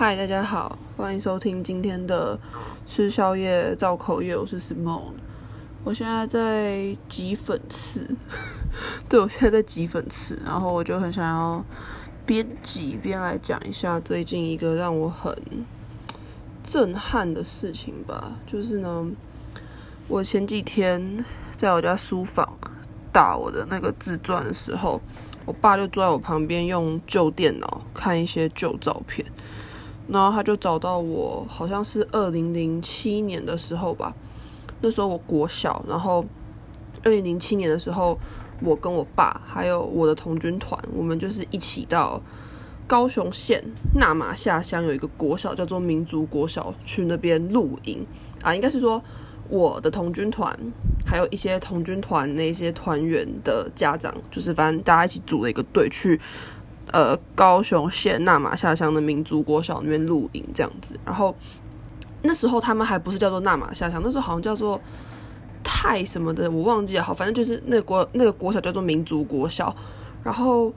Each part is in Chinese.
嗨，大家好，欢迎收听今天的吃宵夜造口业，我是 Simone。我现在在挤粉刺，对，我现在在挤粉刺，然后我就很想要边挤边来讲一下最近一个让我很震撼的事情吧。就是呢，我前几天在我家书房打我的那个自传的时候，我爸就坐在我旁边用旧电脑看一些旧照片。然后他就找到我，好像是二零零七年的时候吧。那时候我国小，然后二零零七年的时候，我跟我爸还有我的童军团，我们就是一起到高雄县那马下乡有一个国小叫做民族国小，去那边露营啊。应该是说我的童军团还有一些童军团那些团员的家长，就是反正大家一起组了一个队去。呃，高雄县那玛夏乡的民族国小那边露营这样子，然后那时候他们还不是叫做那玛夏乡，那时候好像叫做泰什么的，我忘记了。好，反正就是那个国那个国小叫做民族国小。然后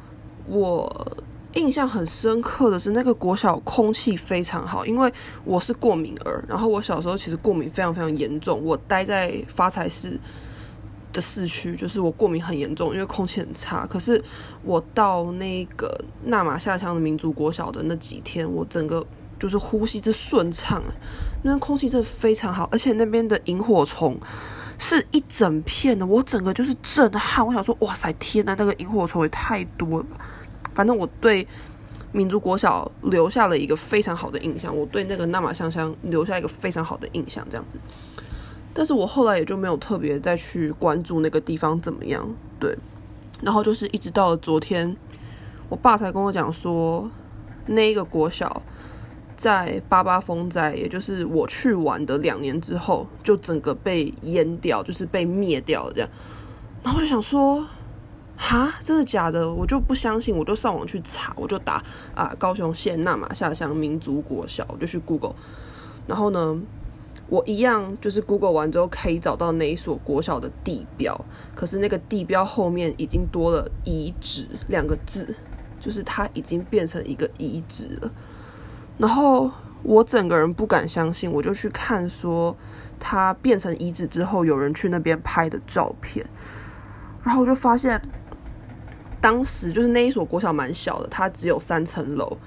我印象很深刻的是，那个国小空气非常好，因为我是过敏儿，然后我小时候其实过敏非常非常严重，我待在发财室。的市区就是我过敏很严重，因为空气很差。可是我到那个纳玛下乡的民族国小的那几天，我整个就是呼吸是顺畅，那边空气真的非常好，而且那边的萤火虫是一整片的，我整个就是震撼。我想说，哇塞，天呐，那个萤火虫也太多了吧！反正我对民族国小留下了一个非常好的印象，我对那个纳玛夏乡留下一个非常好的印象，这样子。但是我后来也就没有特别再去关注那个地方怎么样，对。然后就是一直到了昨天，我爸才跟我讲说，那一个国小在八八风灾，也就是我去玩的两年之后，就整个被淹掉，就是被灭掉这样。然后我就想说，哈，真的假的？我就不相信，我就上网去查，我就打啊，高雄县那马下乡民族国小，我就去 Google，然后呢，我一样就是 Google 完之后可以找到那一所国小的地标，可是那个地标后面已经多了遗址两个字，就是它已经变成一个遗址了。然后我整个人不敢相信，我就去看说它变成遗址之后有人去那边拍的照片，然后我就发现当时就是那一所国小蛮小的，它只有三层楼，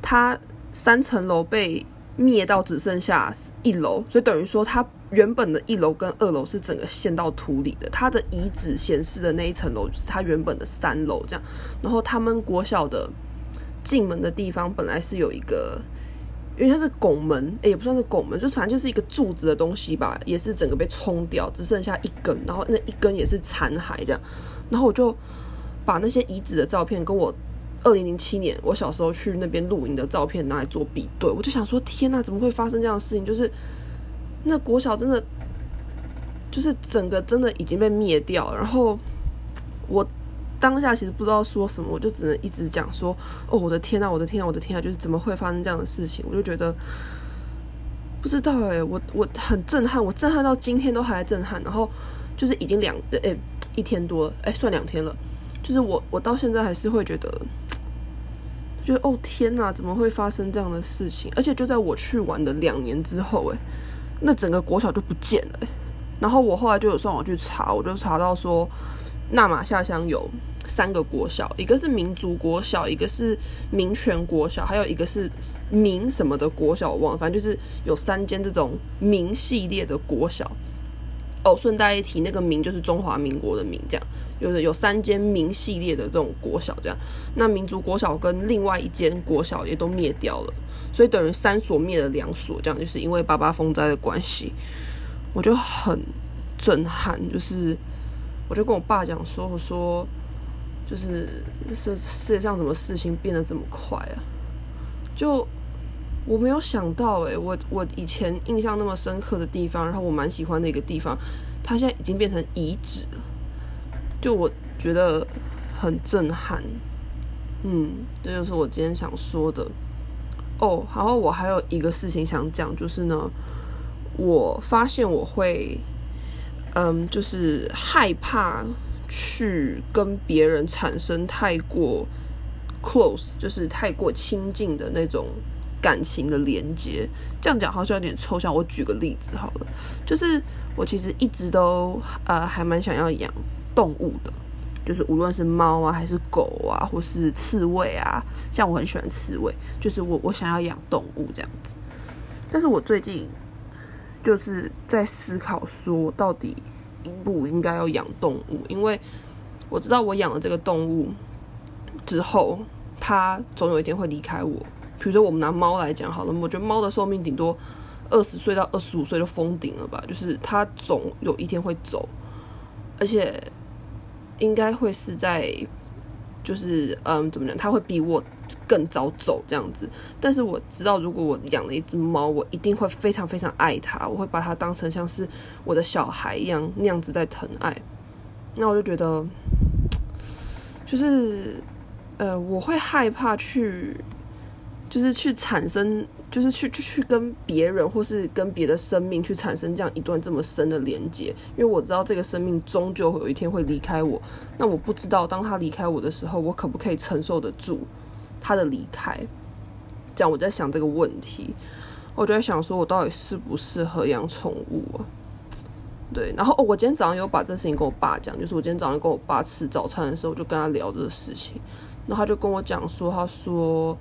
它三层楼被。灭到只剩下一楼，所以等于说它原本的一楼跟二楼是整个陷到土里的。它的遗址显示的那一层楼就是它原本的三楼这样。然后他们国小的进门的地方本来是有一个，因为它是拱门，欸，也不算是拱门，就反正就是一个柱子的东西吧，也是整个被冲掉，只剩下一根，然后那一根也是残骸这样。然后我就把那些遗址的照片跟我。二零零七年，我小时候去那边露营的照片拿来做比对，我就想说：天哪，怎么会发生这样的事情？就是那国小真的，就是整个真的已经被灭掉。然后我当下其实不知道说什么，我就只能一直讲说：哦，我的天哪，我的天哪，我的天哪！就是怎么会发生这样的事情？我就觉得不知道哎、我我很震撼，我震撼到今天都还在震撼。然后就是已经两哎、一天多了，哎、算两天了，就是我我到现在还是会觉得。觉得哦天哪，怎么会发生这样的事情？而且就在我去玩的两年之后，哎，那整个国小就不见了。然后我后来就有上网去查，我就查到说，那玛下乡有三个国小，一个是民族国小，一个是民权国小，还有一个是民什么的国小，我忘了，反正就是有三间这种民系列的国小。哦，顺带一提，那个民就是中华民国的民，这样就是有三间民系列的这种国小，这样那民族国小跟另外一间国小也都灭掉了，所以等于三所灭了两所，这样就是因为八八风灾的关系，我就很震撼，就是我就跟我爸讲说，我说就是世世界上怎么事情变得这么快啊，就。我没有想到、欸，诶，我我以前印象那么深刻的地方，然后我蛮喜欢的一个地方，它现在已经变成遗址了，就我觉得很震撼。嗯，这就是我今天想说的。哦，然后我还有一个事情想讲，就是呢，我发现我会，嗯，就是害怕去跟别人产生太过 close，就是太过亲近的那种。感情的连接。这样讲好像有点抽象，我举个例子好了，就是我其实一直都呃还蛮想要养动物的，就是无论是猫啊还是狗啊，或是刺猬啊，像我很喜欢刺猬，就是我我想要养动物这样子。但是我最近就是在思考说，到底应不应该要养动物？因为我知道我养了这个动物之后，它总有一天会离开我。比如说，我们拿猫来讲好了，我觉得猫的寿命顶多二十岁到二十五岁就封顶了吧，就是它总有一天会走，而且应该会是在，就是嗯，怎么讲？它会比我更早走这样子。但是我知道，如果我养了一只猫，我一定会非常非常爱它，我会把它当成像是我的小孩一样那样子在疼爱。那我就觉得，就是呃，我会害怕去。就是去产生，就是去去去跟别人，或是跟别的生命去产生这样一段这么深的连接，因为我知道这个生命终究会有一天会离开我。那我不知道当他离开我的时候，我可不可以承受得住他的离开？这样我在想这个问题，我就在想说，我到底适不适合养宠物啊？对，然后哦，我今天早上有把这事情跟我爸讲，就是我今天早上跟我爸吃早餐的时候，我就跟他聊这个事情，然后他就跟我讲说，他说。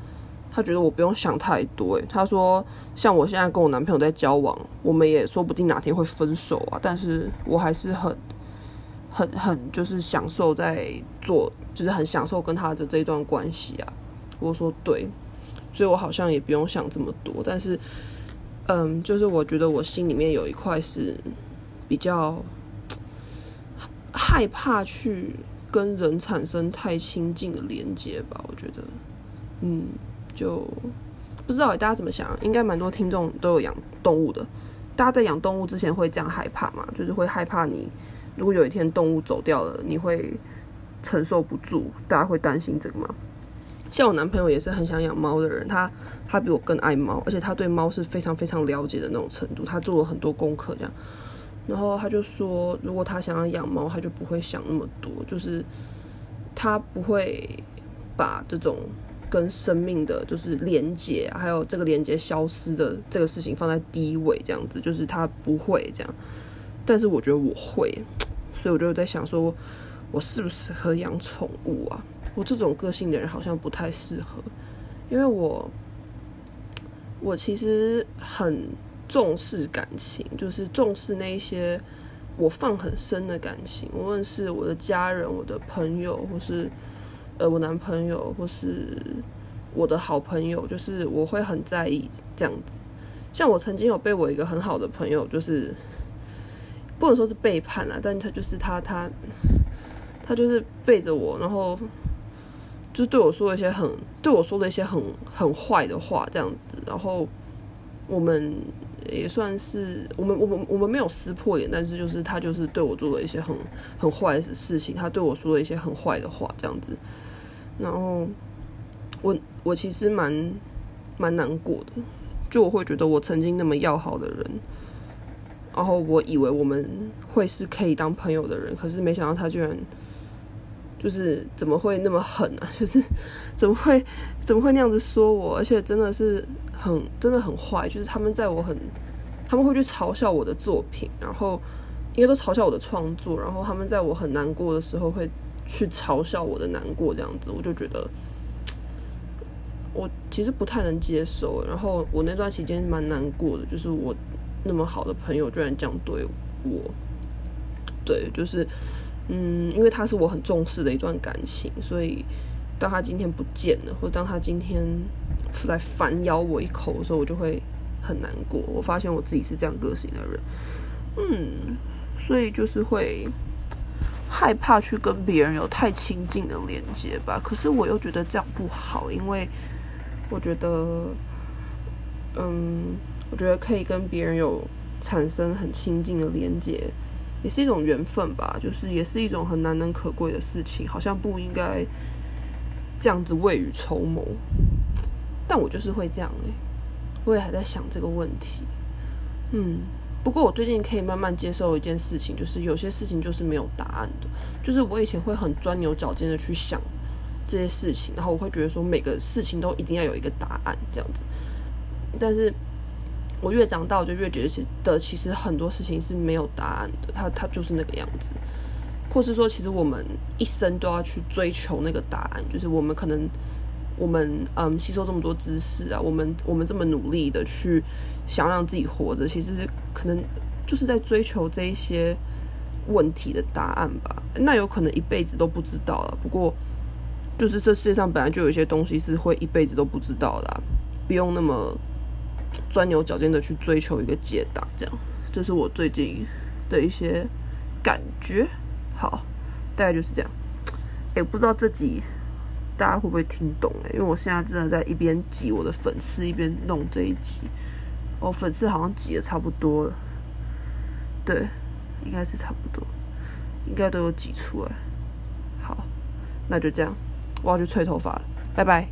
他觉得我不用想太多，他说像我现在跟我男朋友在交往，我们也说不定哪天会分手啊，但是我还是很、很、很就是享受在做，就是很享受跟他的这一段关系啊。我说对，所以我好像也不用想这么多，但是，嗯，就是我觉得我心里面有一块是比较害怕去跟人产生太亲近的连接吧，我觉得，嗯。就不知道大家怎么想，应该蛮多听众都有养动物的。大家在养动物之前会这样害怕吗？就是会害怕你如果有一天动物走掉了，你会承受不住。大家会担心这个吗？像我男朋友也是很想养猫的人，他他比我更爱猫，而且他对猫是非常非常了解的那种程度。他做了很多功课，这样。然后他就说，如果他想要养猫，他就不会想那么多，就是他不会把这种。跟生命的就是连接，还有这个连接消失的这个事情放在第一位，这样子就是他不会这样，但是我觉得我会，所以我就在想说，我适不适合养宠物啊？我这种个性的人好像不太适合，因为我我其实很重视感情，就是重视那一些我放很深的感情，无论是我的家人、我的朋友，或是。呃，我男朋友或是我的好朋友，就是我会很在意这样子。像我曾经有被我一个很好的朋友，就是不能说是背叛啊，但他就是他他他就是背着我，然后就对我说一些很对我说了一些很很坏的话，这样子。然后我们也算是我们我们我们没有撕破脸，但是就是他就是对我做了一些很很坏的事情，他对我说了一些很坏的话，这样子。然后我我其实蛮蛮难过的，就我会觉得我曾经那么要好的人，然后我以为我们会是可以当朋友的人，可是没想到他居然就是怎么会那么狠啊？就是怎么会怎么会那样子说我？而且真的是很真的很坏，就是他们在我很他们会去嘲笑我的作品，然后应该都嘲笑我的创作，然后他们在我很难过的时候会。去嘲笑我的难过这样子，我就觉得我其实不太能接受。然后我那段期间蛮难过的，就是我那么好的朋友居然这样对我。对，就是嗯，因为他是我很重视的一段感情，所以当他今天不见了，或当他今天来反咬我一口的时候，我就会很难过。我发现我自己是这样个性的人，嗯，所以就是会。害怕去跟别人有太亲近的连接吧，可是我又觉得这样不好，因为我觉得，嗯，我觉得可以跟别人有产生很亲近的连接，也是一种缘分吧，就是也是一种很难能可贵的事情，好像不应该这样子未雨绸缪，但我就是会这样诶，我也还在想这个问题，嗯。不过我最近可以慢慢接受一件事情，就是有些事情就是没有答案的。就是我以前会很钻牛角尖的去想这些事情，然后我会觉得说每个事情都一定要有一个答案这样子。但是我越长大，我就越觉得其的其实很多事情是没有答案的，它它就是那个样子，或是说，其实我们一生都要去追求那个答案，就是我们可能我们嗯吸收这么多知识啊，我们我们这么努力的去想让自己活着，其实可能就是在追求这一些问题的答案吧。那有可能一辈子都不知道了，不过。就是这世界上本来就有一些东西是会一辈子都不知道的，不用那么钻牛角尖的去追求一个解答。这样，这是我最近的一些感觉。好，大概就是这样。也，不知道这集大家会不会听懂？哎，因为我现在真的在一边挤我的粉刺，一边弄这一集。哦，粉刺好像挤的差不多了。对，应该是差不多，应该都有挤出来。好，那就这样。我要去吹头发了，拜拜。